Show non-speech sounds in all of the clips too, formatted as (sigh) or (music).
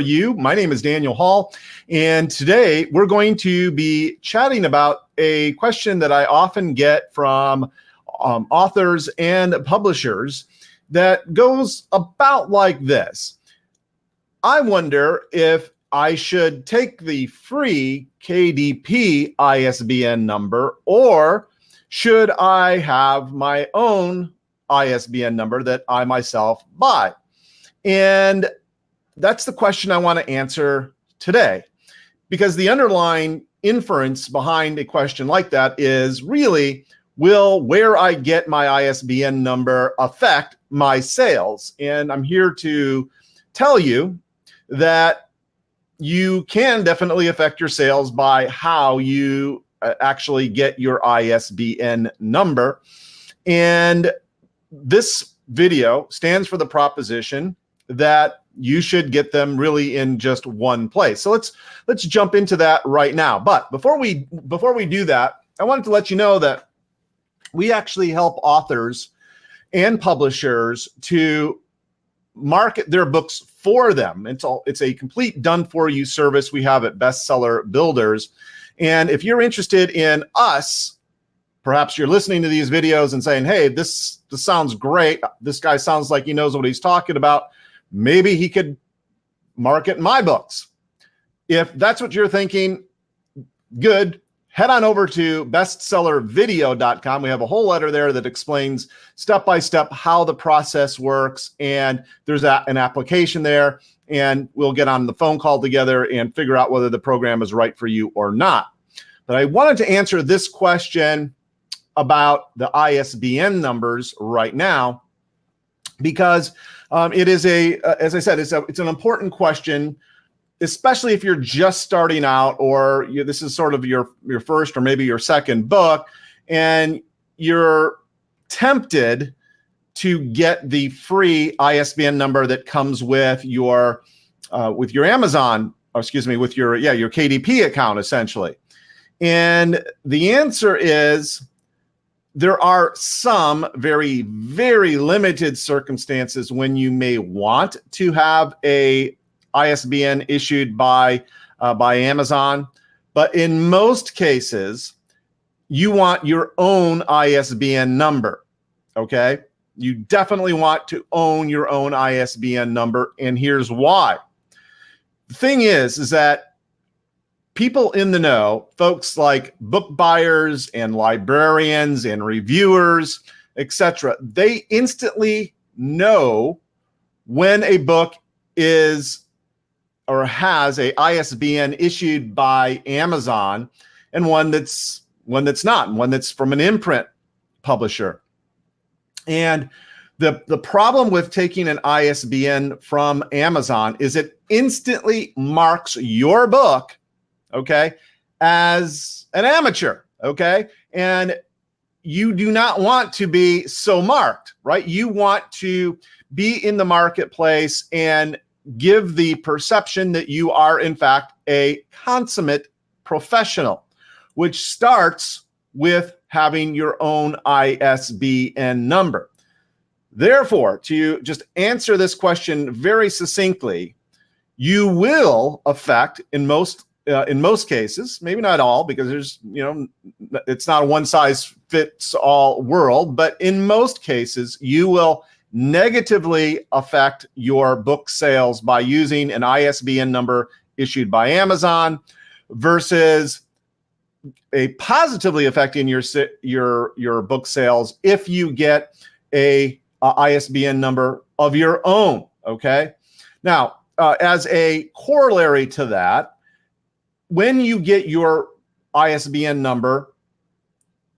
you. My name is Daniel Hall, and today we're going to be chatting about a question that I often get from um, authors and publishers that goes about like this I wonder if I should take the free KDP ISBN number or should I have my own ISBN number that I myself buy? And that's the question I want to answer today. Because the underlying inference behind a question like that is really will where I get my ISBN number affect my sales? And I'm here to tell you that you can definitely affect your sales by how you uh, actually get your ISBN number. And this video stands for the proposition that you should get them really in just one place. So let's let's jump into that right now. But before we before we do that, I wanted to let you know that we actually help authors and publishers to market their books for them. It's all it's a complete done for you service we have at Bestseller Builders. And if you're interested in us, perhaps you're listening to these videos and saying, "Hey, this this sounds great. This guy sounds like he knows what he's talking about." Maybe he could market my books. If that's what you're thinking, good. Head on over to bestsellervideo.com. We have a whole letter there that explains step by step how the process works. And there's a, an application there. And we'll get on the phone call together and figure out whether the program is right for you or not. But I wanted to answer this question about the ISBN numbers right now because um, it is a, uh, as I said, it's a, it's an important question, especially if you're just starting out or you, this is sort of your your first or maybe your second book, and you're tempted to get the free ISBN number that comes with your uh, with your Amazon, or excuse me, with your yeah your KDP account essentially. And the answer is there are some very very limited circumstances when you may want to have a ISBN issued by uh, by Amazon, but in most cases you want your own ISBN number. Okay? You definitely want to own your own ISBN number and here's why. The thing is is that people in the know, folks like book buyers and librarians and reviewers, etc., they instantly know when a book is or has a ISBN issued by Amazon and one that's one that's not, and one that's from an imprint publisher. And the, the problem with taking an ISBN from Amazon is it instantly marks your book okay, as an amateur, okay? And you do not want to be so marked, right? You want to be in the marketplace and give the perception that you are, in fact, a consummate professional, which starts with having your own ISBN number. Therefore, to just answer this question very succinctly, you will affect, in most uh, in most cases, maybe not all, because there's, you know, it's not a one size fits all world, but in most cases, you will negatively affect your book sales by using an ISBN number issued by Amazon versus a positively affecting your your your book sales if you get a, a ISBN number of your own. Okay, now uh, as a corollary to that, when you get your ISBN number,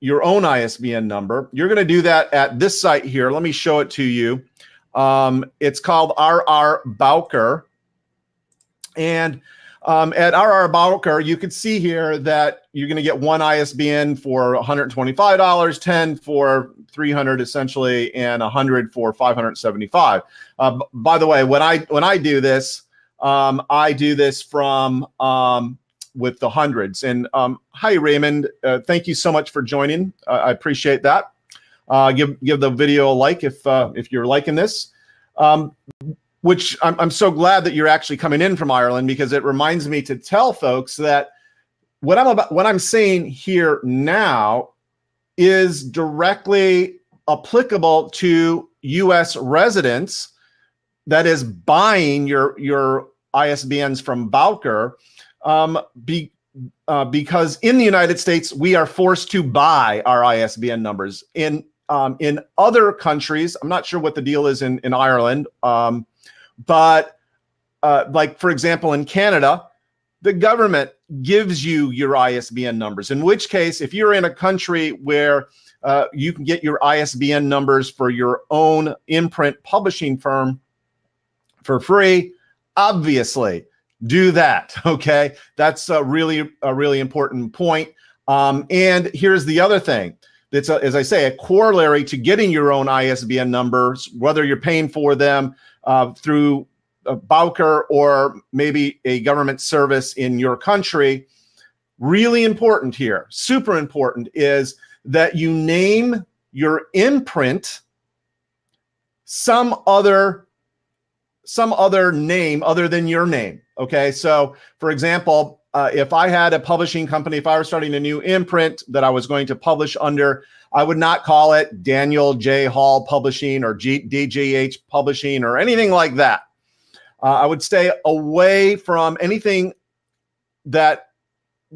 your own ISBN number, you're going to do that at this site here. Let me show it to you. Um, it's called RR Bowker. And um, at RR Bowker, you can see here that you're going to get one ISBN for $125, 10 for 300 essentially, and 100 for 575. Uh, by the way, when I when I do this, um, I do this from um, with the hundreds. And um, hi, Raymond. Uh, thank you so much for joining. Uh, I appreciate that. Uh, give give the video a like if uh, if you're liking this. Um, which I'm, I'm so glad that you're actually coming in from Ireland because it reminds me to tell folks that what I'm about, what I'm saying here now is directly applicable to U.S. residents that is buying your your ISBNs from Bowker, um, be, uh, because in the United States we are forced to buy our ISBN numbers. In um, in other countries, I'm not sure what the deal is in in Ireland, um, but uh, like for example in Canada, the government gives you your ISBN numbers. In which case, if you're in a country where uh, you can get your ISBN numbers for your own imprint publishing firm for free, obviously do that. (laughs) Okay, that's a really a really important point. Um, and here's the other thing. That's a, as I say, a corollary to getting your own ISBN numbers, whether you're paying for them uh, through a Bowker or maybe a government service in your country. Really important here, super important, is that you name your imprint some other some other name other than your name. Okay, so for example, uh, if I had a publishing company, if I were starting a new imprint that I was going to publish under, I would not call it Daniel J. Hall Publishing or G- DJH Publishing or anything like that. Uh, I would stay away from anything that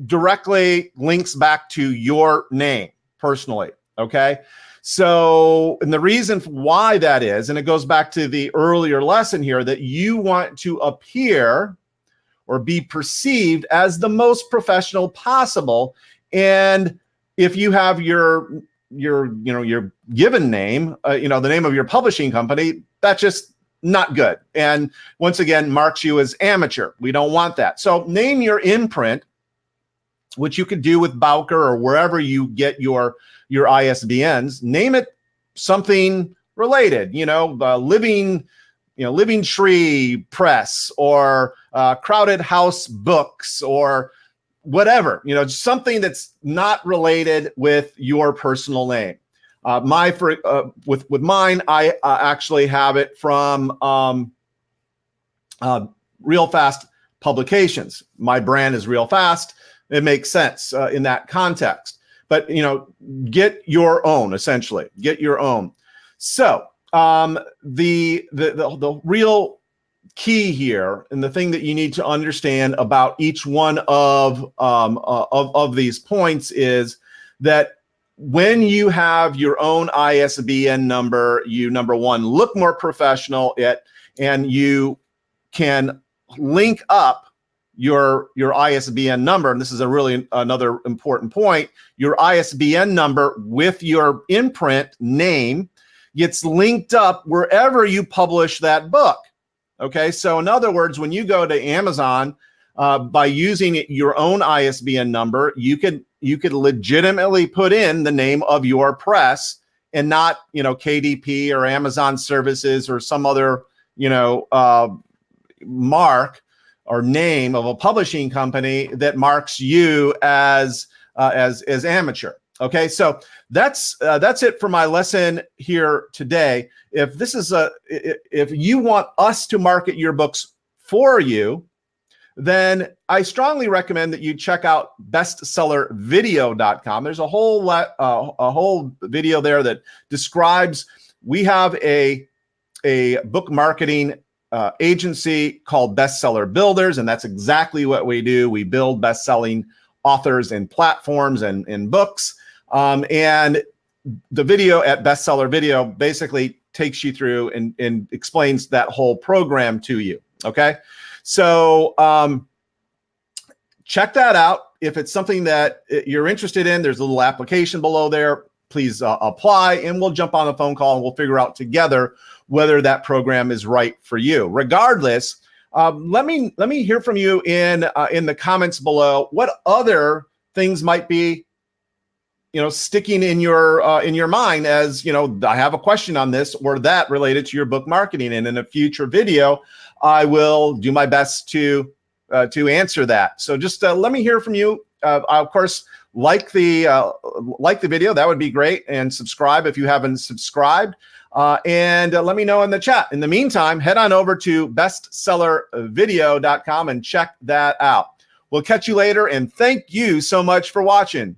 directly links back to your name personally. Okay. So, and the reason why that is, and it goes back to the earlier lesson here, that you want to appear or be perceived as the most professional possible. And if you have your your you know your given name, uh, you know the name of your publishing company, that's just not good. And once again, marks you as amateur. We don't want that. So name your imprint, which you could do with Bowker or wherever you get your your ISBNs. Name it something related. You know, uh, living. You know, Living Tree Press or uh, Crowded House Books or whatever, you know, something that's not related with your personal name. Uh, my for uh, with with mine, I uh, actually have it from um, uh, Real Fast Publications. My brand is Real Fast. It makes sense uh, in that context. But you know, get your own. Essentially, get your own. So um, the, the the the real key here and the thing that you need to understand about each one of um, uh, of, of these points is that when you have your own ISBN number, you number one look more professional. It and you can link up your your ISBN number, and this is a really another important point. Your ISBN number with your imprint name gets linked up wherever you publish that book. Okay, so in other words, when you go to Amazon uh, by using your own ISBN number, you could you could legitimately put in the name of your press and not you know KDP or Amazon Services or some other you know uh, mark or name of a publishing company that marks you as uh, as as amateur. Okay, so that's uh, that's it for my lesson here today. If this is a if you want us to market your books for you, then I strongly recommend that you check out bestsellervideo.com. There's a whole lot, uh, a whole video there that describes we have a a book marketing uh, agency called Bestseller Builders, and that's exactly what we do. We build best-selling authors and platforms and, and books. Um, and the video at Bestseller Video basically takes you through and, and explains that whole program to you. Okay. So um, check that out. If it's something that you're interested in, there's a little application below there. Please uh, apply and we'll jump on a phone call and we'll figure out together whether that program is right for you. Regardless, um, let me let me hear from you in uh, in the comments below. What other things might be you know sticking in your uh, in your mind as you know i have a question on this or that related to your book marketing and in a future video i will do my best to uh, to answer that so just uh, let me hear from you uh, of course like the uh, like the video. That would be great, and subscribe if you haven't subscribed. Uh, and let me know in the chat. In the meantime, head on over to bestsellervideo.com and check that out. We'll catch you later, and thank you so much for watching.